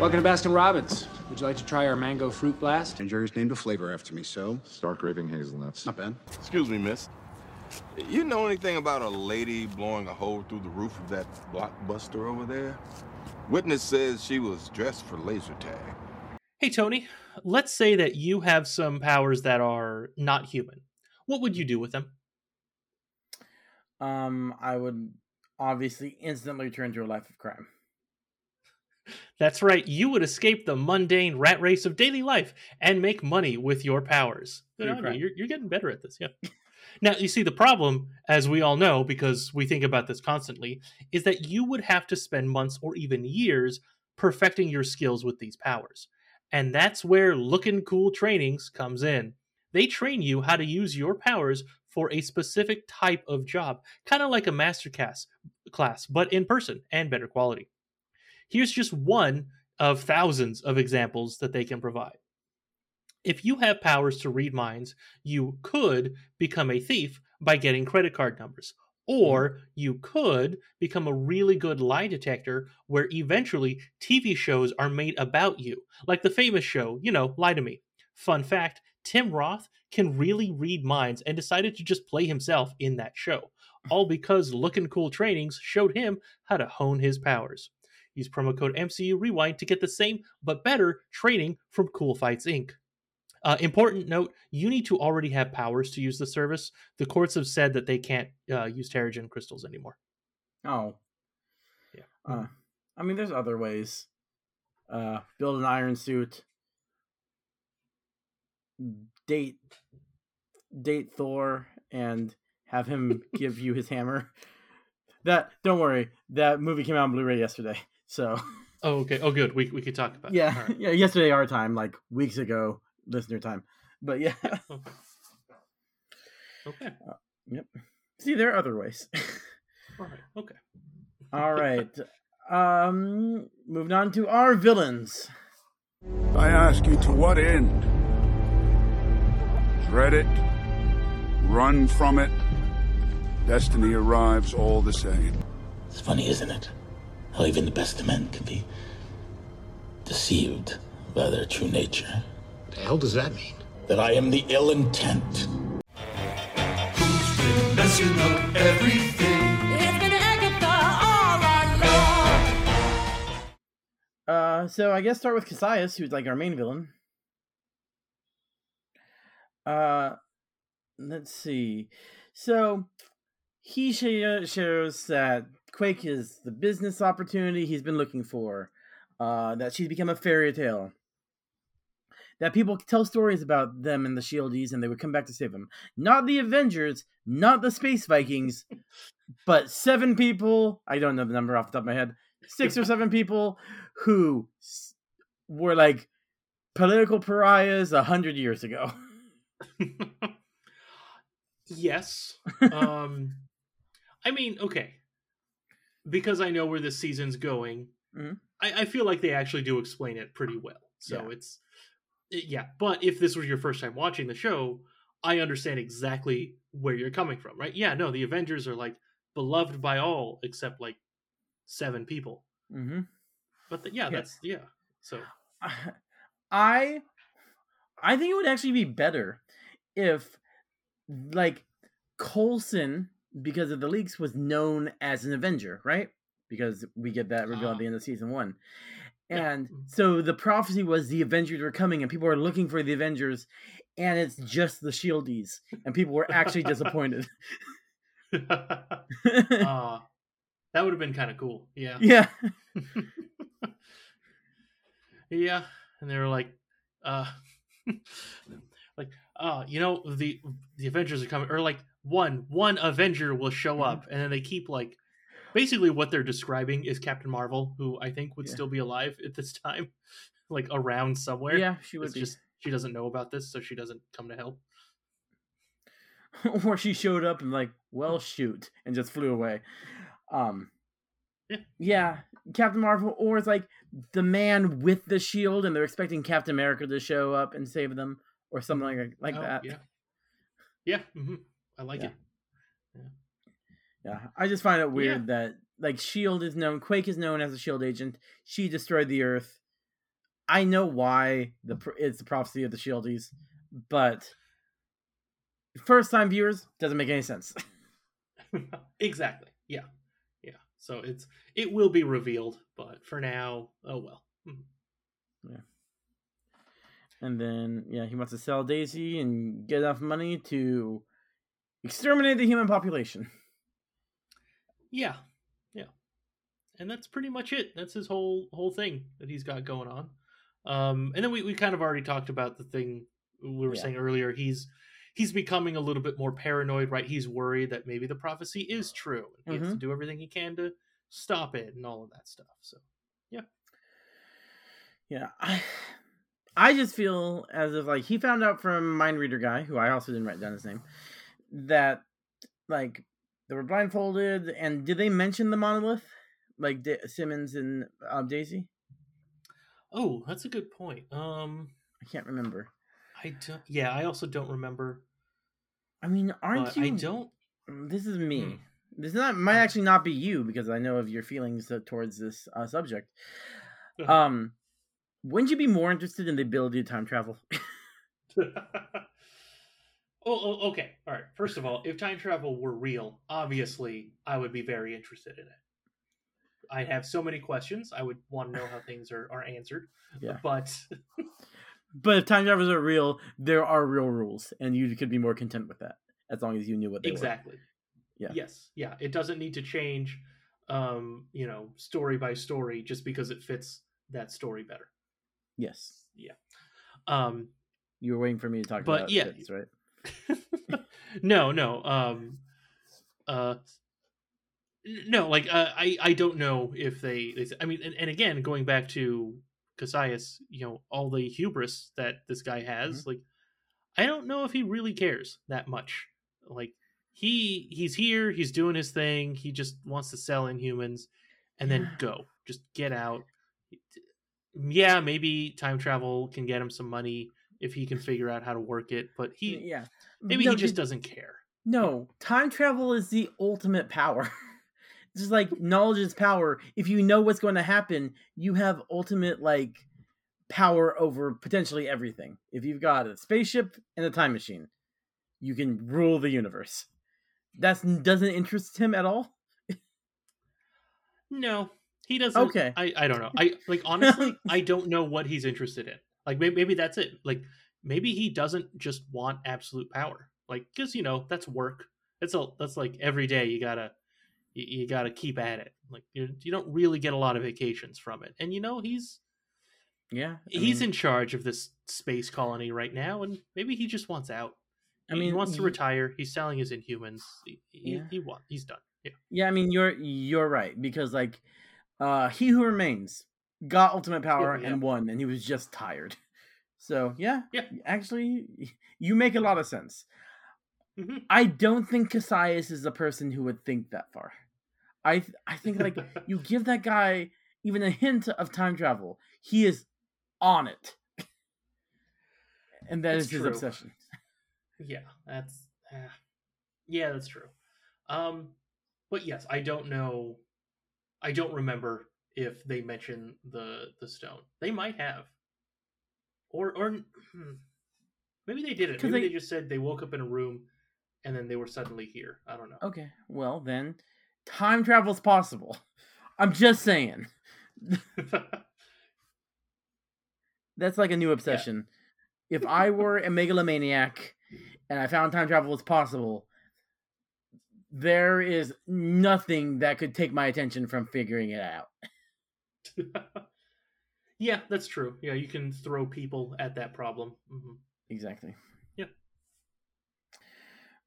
Speaker 11: Welcome to Baskin Robbins. Would you like to try our mango fruit blast?
Speaker 3: And Jerry's named a flavor after me, so
Speaker 12: Stark raving hazelnuts.
Speaker 3: not bad.
Speaker 13: Excuse me, miss. You know anything about a lady blowing a hole through the roof of that blockbuster over there? Witness says she was dressed for laser tag.
Speaker 2: Hey, Tony. Let's say that you have some powers that are not human. What would you do with them?
Speaker 1: Um, I would obviously instantly turn to a life of crime.
Speaker 2: That's right. You would escape the mundane rat race of daily life and make money with your powers. Good on you. You're, you're getting better at this. Yeah. Now, you see, the problem, as we all know, because we think about this constantly, is that you would have to spend months or even years perfecting your skills with these powers. And that's where looking cool trainings comes in. They train you how to use your powers for a specific type of job, kind of like a master class, class, but in person and better quality. Here's just one of thousands of examples that they can provide. If you have powers to read minds, you could become a thief by getting credit card numbers. Or mm-hmm. you could become a really good lie detector where eventually TV shows are made about you, like the famous show, you know, Lie to Me. Fun fact Tim Roth can really read minds and decided to just play himself in that show, all because Lookin' Cool Trainings showed him how to hone his powers. Use promo code MCU Rewind to get the same but better training from Cool Fights Inc. Uh, important note: you need to already have powers to use the service. The courts have said that they can't uh, use Terrigen crystals anymore.
Speaker 1: Oh,
Speaker 2: yeah.
Speaker 1: Uh, I mean, there's other ways. Uh, build an iron suit. Date, date Thor, and have him give you his hammer. That don't worry, that movie came out on Blu-ray yesterday. So.
Speaker 2: Oh, okay. Oh, good. We we could talk about.
Speaker 1: Yeah,
Speaker 2: Right.
Speaker 1: yeah. Yesterday our time, like weeks ago, listener time. But yeah.
Speaker 2: Okay. Okay.
Speaker 1: Uh, yep. See, there are other ways.
Speaker 2: All right. Okay.
Speaker 1: All right. Um, moving on to our villains.
Speaker 12: I ask you to what end? Dread it? Run from it? Destiny arrives all the same.
Speaker 14: It's funny, isn't it? How even the best of men can be deceived by their true nature.
Speaker 3: What the hell does that mean?
Speaker 14: That I am the ill intent.
Speaker 15: Messing up everything. It's been Agatha all along.
Speaker 1: Uh, so I guess start with Kasius, who's like our main villain. Uh, let's see. So he sh- shows that Quake is the business opportunity he's been looking for. Uh, that she's become a fairy tale. That people tell stories about them and the Shieldies, and they would come back to save them. Not the Avengers, not the Space Vikings, but seven people. I don't know the number off the top of my head. Six or seven people who were like political pariahs a hundred years ago.
Speaker 2: Yes. Um, I mean, okay, because I know where this season's going.
Speaker 1: Mhm.
Speaker 2: I, I feel like they actually do explain it pretty well. So
Speaker 1: Yeah.
Speaker 2: it's it- yeah. But if this was your first time watching the show, I understand exactly where you're coming from, right? Yeah, no, the Avengers are like beloved by all except like seven people.
Speaker 1: Mm-hmm.
Speaker 2: But the, yeah,
Speaker 1: Yeah.
Speaker 2: that's yeah. So
Speaker 1: I I think it would actually be better if like Coulson, because of the leaks, was known as an Avenger, right? Because we get that reveal at the end of season one. And so the prophecy was the Avengers were coming and people were looking for the Avengers and it's just the Shieldies. And people were actually disappointed.
Speaker 2: uh, that would have been kind of cool. Yeah.
Speaker 1: yeah.
Speaker 2: Yeah, and they were like, uh, like, uh, you know, the the Avengers are coming, or like one one Avenger will show
Speaker 1: Mm-hmm.
Speaker 2: up, and then they keep like, basically what they're describing is Captain Marvel, who I think would
Speaker 1: Yeah.
Speaker 2: still be alive at this time, like around somewhere.
Speaker 1: Yeah, she would
Speaker 2: It's
Speaker 1: be.
Speaker 2: just she doesn't know about this, so she doesn't come to help.
Speaker 1: or she showed up and like, well, shoot, and just flew away. Um,
Speaker 2: Yeah.
Speaker 1: yeah, Captain Marvel, or it's like the man with the shield, and they're expecting Captain America to show up and save them, or something like like
Speaker 2: Oh,
Speaker 1: that.
Speaker 2: Yeah, yeah, hmm I like
Speaker 1: Yeah.
Speaker 2: it.
Speaker 1: Yeah, I just find it weird that like Shield is known, Quake is known as a Shield agent. She destroyed the Earth. I know why the it's the prophecy of the Shieldies, but first time viewers doesn't make any sense.
Speaker 2: exactly. Yeah, yeah. So it's it will be revealed, but for now, oh well. Hmm. Yeah.
Speaker 1: And then, yeah, he wants to sell Daisy and get enough money to exterminate the human population.
Speaker 2: Yeah, yeah, and that's pretty much it. That's his whole whole thing that he's got going on. Um, and then we, we kind of already talked about the thing we were
Speaker 1: Yeah.
Speaker 2: saying earlier. He's he's becoming a little bit more paranoid, right? He's worried that maybe the prophecy is true. and He has to
Speaker 1: Mhm.
Speaker 2: do everything he can to stop it and all of that stuff. So
Speaker 1: yeah, Yeah, I, I just feel as if like he found out from Mind Reader guy, who I also didn't write down his name, that like they were blindfolded. And did they mention the monolith, like Da- Simmons and um, Daisy?
Speaker 2: Oh, that's a good point. Um,
Speaker 1: I can't remember.
Speaker 2: I don't. Yeah, I also don't remember.
Speaker 1: I mean, aren't you?
Speaker 2: I don't.
Speaker 1: This is me.
Speaker 2: Hmm.
Speaker 1: This not might actually not be you because I know of your feelings uh, towards this uh, subject.
Speaker 2: Uh-huh.
Speaker 1: Um, wouldn't you be more interested in the ability to time travel?
Speaker 2: Oh, oh, okay. All right. First of all, if time travel were real, obviously I would be very interested in it. I have so many questions. I would want to know how things are, are answered.
Speaker 1: Yeah.
Speaker 2: But
Speaker 1: But if time travelers are real, there are real rules, and you could be more content with that as long as you knew what they
Speaker 2: exactly.
Speaker 1: were. Yeah.
Speaker 2: Yes. Yeah. It doesn't need to change, um, you know, story by story just because it fits that story better.
Speaker 1: Yes.
Speaker 2: Yeah. Um,
Speaker 1: You were waiting for me to talk
Speaker 2: But
Speaker 1: about
Speaker 2: yeah.
Speaker 1: this, right?
Speaker 2: no, no. Um, uh, no, like uh, I, I don't know if they. they I mean, and, and again, going back to Kasius, you know, all the hubris that this guy has, like, I don't know if he really cares that much. Like, he he's here, he's doing his thing. He just wants to sell Inhumans, and then go, just get out. Yeah, maybe time travel can get him some money if he can figure out how to work it, but he
Speaker 1: yeah
Speaker 2: maybe
Speaker 1: No,
Speaker 2: he just
Speaker 1: did-
Speaker 2: doesn't care.
Speaker 1: No, time travel is the ultimate power. It's just like knowledge is power. If you know what's going to happen, you have ultimate like power over potentially everything. If you've got a spaceship and a time machine, you can rule the universe. That doesn't interest him at all.
Speaker 2: No, he doesn't.
Speaker 1: Okay.
Speaker 2: I, I don't know. I like honestly, I don't know what he's interested in. Like maybe, maybe that's it. Like maybe he doesn't just want absolute power. Like because you know that's work. That's a that's like every day you gotta you, you gotta keep at it. Like you you don't really get a lot of vacations from it. And you know he's
Speaker 1: Yeah, I
Speaker 2: he's
Speaker 1: mean-
Speaker 2: in charge of this space colony right now, and maybe he just wants out.
Speaker 1: I
Speaker 2: He- he
Speaker 1: mean,
Speaker 2: wants to retire. He's selling his Inhumans. He, he,
Speaker 1: Yeah.
Speaker 2: he want, He's done. Yeah.
Speaker 1: Yeah, I mean you're you're right because like uh he who remains got ultimate power
Speaker 2: yeah.
Speaker 1: and won and he was just tired. So, yeah.
Speaker 2: Yeah.
Speaker 1: Actually you make a lot of sense.
Speaker 2: Mm-hmm.
Speaker 1: I don't think Kasius is the person who would think that far. I th- I think like you give that guy even a hint of time travel, he is on it. And that is
Speaker 2: That's
Speaker 1: his
Speaker 2: true.
Speaker 1: obsession.
Speaker 2: Yeah, that's uh, yeah, that's true. Um, but yes, I don't know. I don't remember if they mention the the stone. They might have, or or hmm, maybe they didn't. Maybe they...
Speaker 1: they-
Speaker 2: just said they woke up in a room, and then they were suddenly here. I don't know.
Speaker 1: Okay. Well, then time travel's possible. I'm just saying. That's like a new obsession. If I were a megalomaniac and I found time travel was possible, there is nothing that could take my attention from figuring it out.
Speaker 2: Yeah, that's true. Yeah, you can throw people at that problem. hmm
Speaker 1: Exactly.
Speaker 2: Yeah.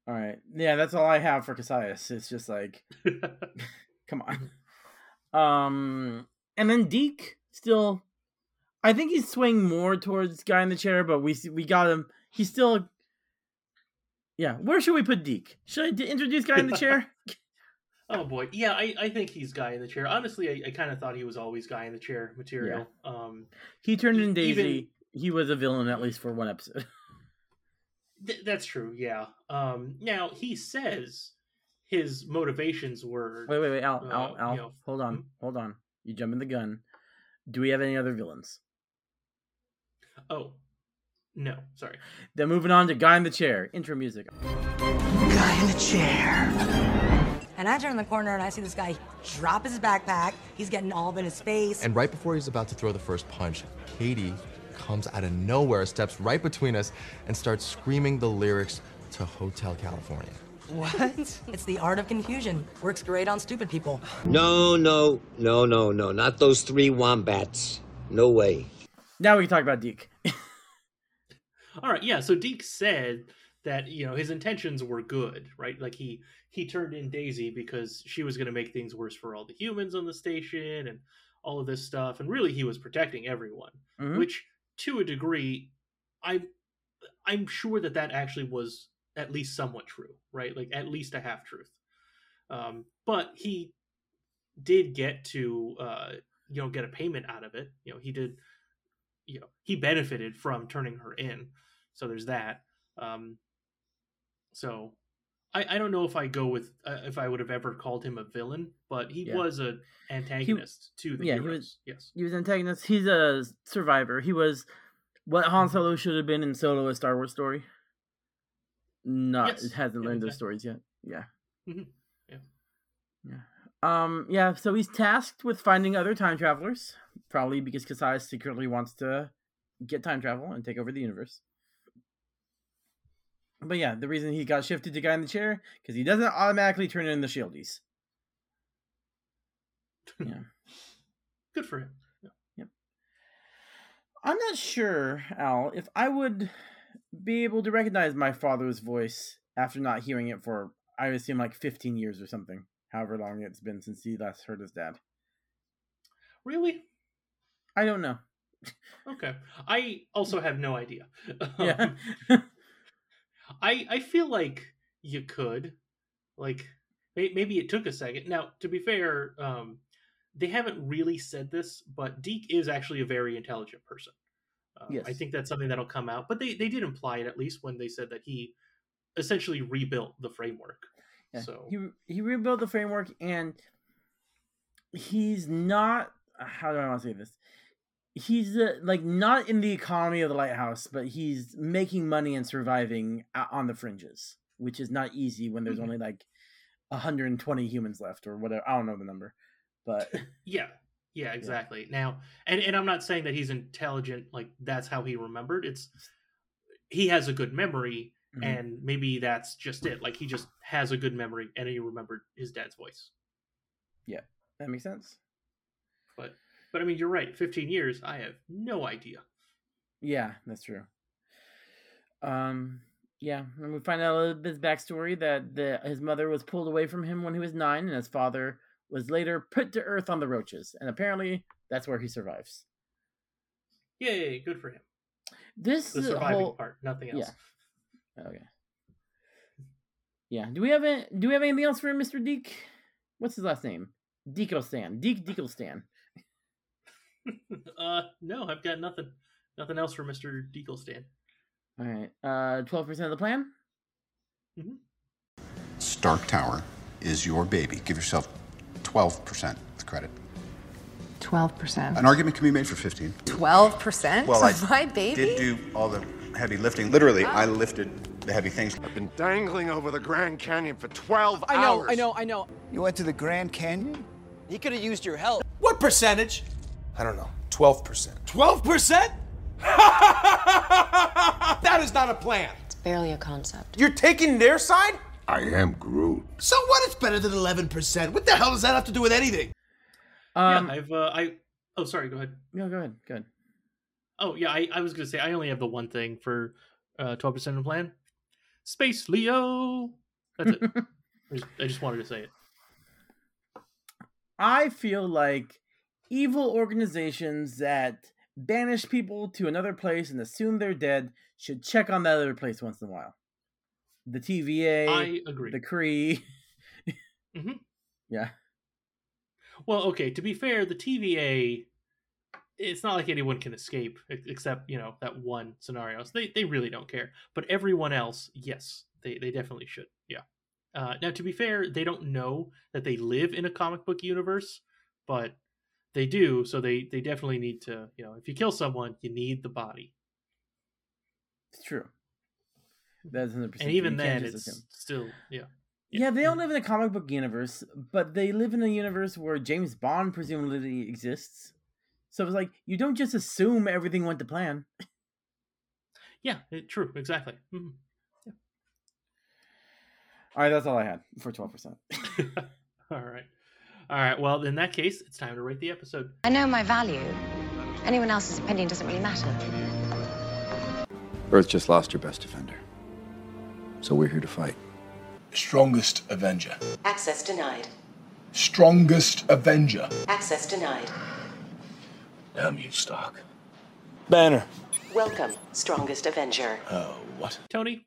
Speaker 1: All right. Yeah, that's all I have for Kasius. It's just like, come on. Um, and then Deke still, I think he's swaying more towards guy in the chair, but we we got him. He's still, yeah. Where should we put Deke? Should I d- introduce guy in the chair?
Speaker 2: Oh boy, yeah, I, I think he's guy in the chair. Honestly, I, I kind of thought he was always guy in the chair material. Um,
Speaker 1: He turned in Daisy.
Speaker 2: even-
Speaker 1: He was a villain at least for one episode.
Speaker 2: th- that's true. Yeah. Um, now he says his motivations were.
Speaker 1: Wait, wait, wait, Al,
Speaker 2: uh,
Speaker 1: Al, Al,
Speaker 2: you know,
Speaker 1: hold on, hold on. You jumping the gun. Do we have any other villains?
Speaker 2: Oh, no, sorry.
Speaker 1: Then moving on to guy in the chair. Intro music.
Speaker 16: Guy in the chair. And I turn the corner and I see this guy drop his backpack. He's getting all up in his face.
Speaker 17: And right before he's about to throw the first punch, Katie comes out of nowhere, steps right between us, and starts screaming the lyrics to Hotel California.
Speaker 16: What? it's the art of confusion. Works great on stupid people.
Speaker 18: No, no, no, no, no. Not those three wombats. No way.
Speaker 1: Now we can talk about Deke.
Speaker 2: All right, yeah. So Deke said that you know his intentions were good, right? Like he he turned in Daisy because she was going to make things worse for all the humans on the station and all of this stuff, and really he was protecting everyone.
Speaker 1: Mhm.
Speaker 2: Which, to a degree, I'm I'm sure that that actually was at least somewhat true, right? Like at least a half truth. Um, but he did get to uh, you know get a payment out of it. You know he did you know he benefited from turning her in so there's that um so i i don't know if i go with uh, if i would have ever called him a villain but he
Speaker 1: Yeah.
Speaker 2: was a antagonist to the
Speaker 1: yeah, he was.
Speaker 2: yes
Speaker 1: he was antagonist. He's a survivor. He was what
Speaker 2: Mm-hmm.
Speaker 1: Han Solo should have been in Solo: A Star Wars Story. Not
Speaker 2: Yes.
Speaker 1: it hasn't
Speaker 2: Yeah,
Speaker 1: learned those stories yet. Yeah,
Speaker 2: Mhm. Yeah.
Speaker 1: yeah. Um, yeah, so he's tasked with finding other time travelers, probably because Kasai secretly wants to get time travel and take over the universe. But yeah, the reason he got shifted to guy in the chair because he doesn't automatically turn in the shieldies. Yeah.
Speaker 2: Good for him. Yep.
Speaker 1: I'm not sure, Al, if I would be able to recognize my father's voice after not hearing it for, I assume, like 15 years or something, however long it's been since he last heard his dad.
Speaker 2: Really?
Speaker 1: I don't know.
Speaker 2: Okay. I also have no idea.
Speaker 1: Yeah.
Speaker 2: Um, I I feel like you could, like maybe it took a second. Now, to be fair, um, they haven't really said this, but Deke is actually a very intelligent person. Uh, I think that's something that'll come out, but they they did imply it at least when they said that he essentially rebuilt the framework.
Speaker 1: Yeah.
Speaker 2: So
Speaker 1: He he rebuilt the framework and he's not how do I want to say this? He's uh, like not in the economy of the lighthouse, but he's making money and surviving on the fringes, which is not easy when there's
Speaker 2: Mhm.
Speaker 1: only like 120 humans left or whatever. I don't know the number, but
Speaker 2: Yeah, yeah, exactly. Now, and and I'm not saying that he's intelligent, like that's how he remembered. It's he has a good memory,
Speaker 1: Mhm.
Speaker 2: and maybe that's just it. Like he just has a good memory, and he remembered his dad's voice.
Speaker 1: yeah, that makes sense.
Speaker 2: But but I mean, you're right. 15 years, I have no idea.
Speaker 1: Yeah, that's true. Um, yeah, and we find out a little bit of his backstory that the his mother was pulled away from him when he was nine, and his father was later put to earth on the roaches, and apparently that's where he survives.
Speaker 2: Yay, good for him.
Speaker 1: This
Speaker 2: The surviving
Speaker 1: whole
Speaker 2: part, nothing else.
Speaker 1: Yeah. Okay. Yeah. Do we have any, Do we have anything else for Mr. Deke? What's his last name? Dekostan. Deke Dekostan.
Speaker 2: uh, no, I've got nothing. Nothing else for Mister Deaglestan.
Speaker 1: All right. Uh, twelve percent of the plan.
Speaker 3: hmm Stark Tower is your baby. Give yourself 12% of the credit.
Speaker 8: 12%.
Speaker 3: An argument can be made for 15.
Speaker 8: 12%?
Speaker 3: Well, I
Speaker 8: My baby?
Speaker 3: did do all the heavy lifting. Literally, I lifted the heavy things.
Speaker 19: I've been dangling over the Grand Canyon for 12
Speaker 6: I know,
Speaker 19: hours.
Speaker 6: I know, I know.
Speaker 20: You went to the Grand Canyon?
Speaker 6: He could have used your help.
Speaker 20: What percentage? I don't know. 12%. 12%? that is not a plan.
Speaker 10: It's barely a concept.
Speaker 20: You're taking their side?
Speaker 12: I am Groot.
Speaker 20: So what? It's better than 11%. What the hell does that have to do with anything?
Speaker 1: Um,
Speaker 2: yeah, I've uh, I. Oh, sorry. Go ahead.
Speaker 1: No, go ahead. Go ahead.
Speaker 2: Oh yeah, I, I was gonna say I only have the one thing for uh, twelve percent of the plan. Space Leo. That's it. I, just, I just wanted to say it.
Speaker 1: I feel like evil organizations that banish people to another place and assume they're dead should check on that other place once in a while. The TVA,
Speaker 2: I agree.
Speaker 1: the Kree.
Speaker 2: Mhm.
Speaker 1: Yeah.
Speaker 2: Well, okay. To be fair, the TVA, it's not like anyone can escape except you know that one scenario. So they they really don't care. But everyone else, yes, they they definitely should. Yeah. Uh, now, to be fair, they don't know that they live in a comic book universe, but they do. So they they definitely need to. You know, if you kill someone, you need the body.
Speaker 1: It's true. That's 100%.
Speaker 2: And even then, it's
Speaker 1: assume.
Speaker 2: still yeah.
Speaker 1: Yeah, they don't live in a comic book universe, but they live in a universe where James Bond presumably exists. So it's like you don't just assume everything went to plan.
Speaker 2: Yeah, it, true, exactly. Mhm.
Speaker 1: All right, that's all I had for twelve percent.
Speaker 2: All right, all right. Well, in that case, it's time to rate the episode.
Speaker 10: I know my value. Anyone else's opinion doesn't really matter.
Speaker 21: Earth just lost her best defender. So we're here to fight.
Speaker 20: Strongest Avenger.
Speaker 22: Access denied.
Speaker 20: Strongest Avenger.
Speaker 22: Access denied.
Speaker 20: Damn you, Stark. Banner.
Speaker 22: Welcome, strongest Avenger.
Speaker 20: Oh, what?
Speaker 2: Tony,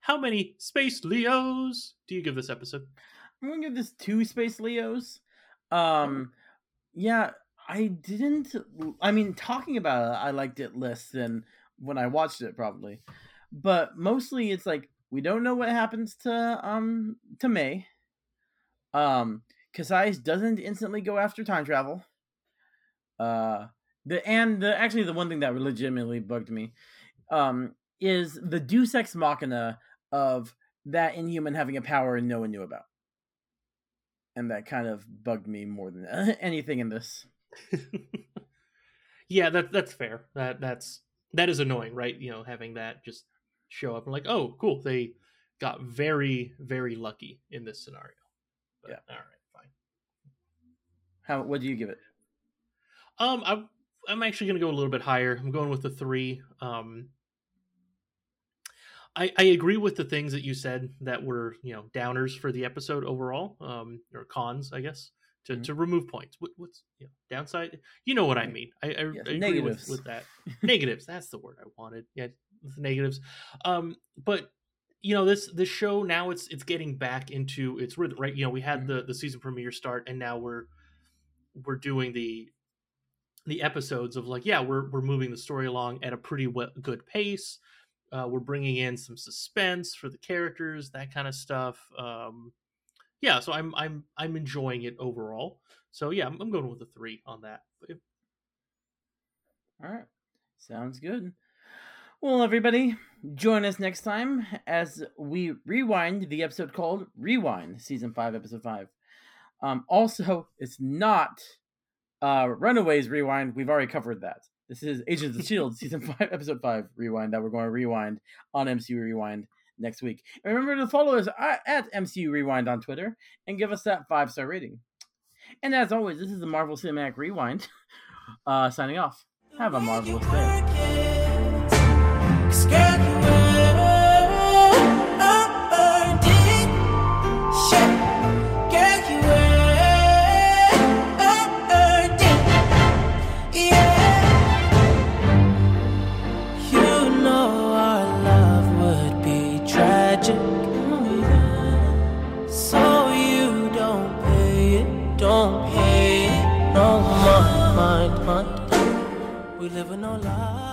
Speaker 2: how many Space Leos do you give this episode?
Speaker 1: I'm gonna give this two Space Leos. Um, yeah, I didn't. I mean, talking about it, I liked it less than when I watched it, probably. But mostly, it's like we don't know what happens to um to May. Um, Kasius doesn't instantly go after time travel. Uh, the and the actually the one thing that legitimately bugged me, um, is the Deus Ex Machina of that Inhuman having a power and no one knew about. And that kind of bugged me more than anything in this.
Speaker 2: Yeah, that that's fair. That that's that is annoying, right? You know, having that just show up and like, oh, cool, they got very very lucky in this scenario. But,
Speaker 1: Yeah.
Speaker 2: All right, fine.
Speaker 1: How? What do you give it?
Speaker 2: Um, I I'm actually going to go a little bit higher. I'm going with the three. Um, I I agree with the things that you said that were you know downers for the episode overall. Um, or cons, I guess. To,
Speaker 1: Mm-hmm.
Speaker 2: to remove points. What, what's you know, downside? You know what I mean. I, I, I agree
Speaker 1: negatives.
Speaker 2: with, with that. negatives. That's the word I wanted. Yeah, negatives. Um, but you know this this show now it's it's getting back into its rhythm, right? You know we had
Speaker 1: Mm-hmm.
Speaker 2: the the season premiere start, and now we're we're doing the the episodes of like yeah we're we're moving the story along at a pretty we- good pace. Uh, we're bringing in some suspense for the characters, that kind of stuff. Um, yeah, so I'm I'm I'm enjoying it overall. So yeah, I'm, I'm going with a three on that.
Speaker 1: All right. Sounds good. Well, everybody, join us next time as we rewind the episode called Rewind, Season 5, Episode 5. Um, also, it's not uh, Runaways Rewind. We've already covered that. This is Agents of S.H.I.E.L.D., Season 5, Episode 5 Rewind that we're going to rewind on MCU Rewind next week. And remember to follow us at- at MCU Rewind on Twitter and give us that five star rating. And as always, this is the Marvel Cinematic Rewind uh, signing off. Have a marvelous day.
Speaker 15: Don't pay it.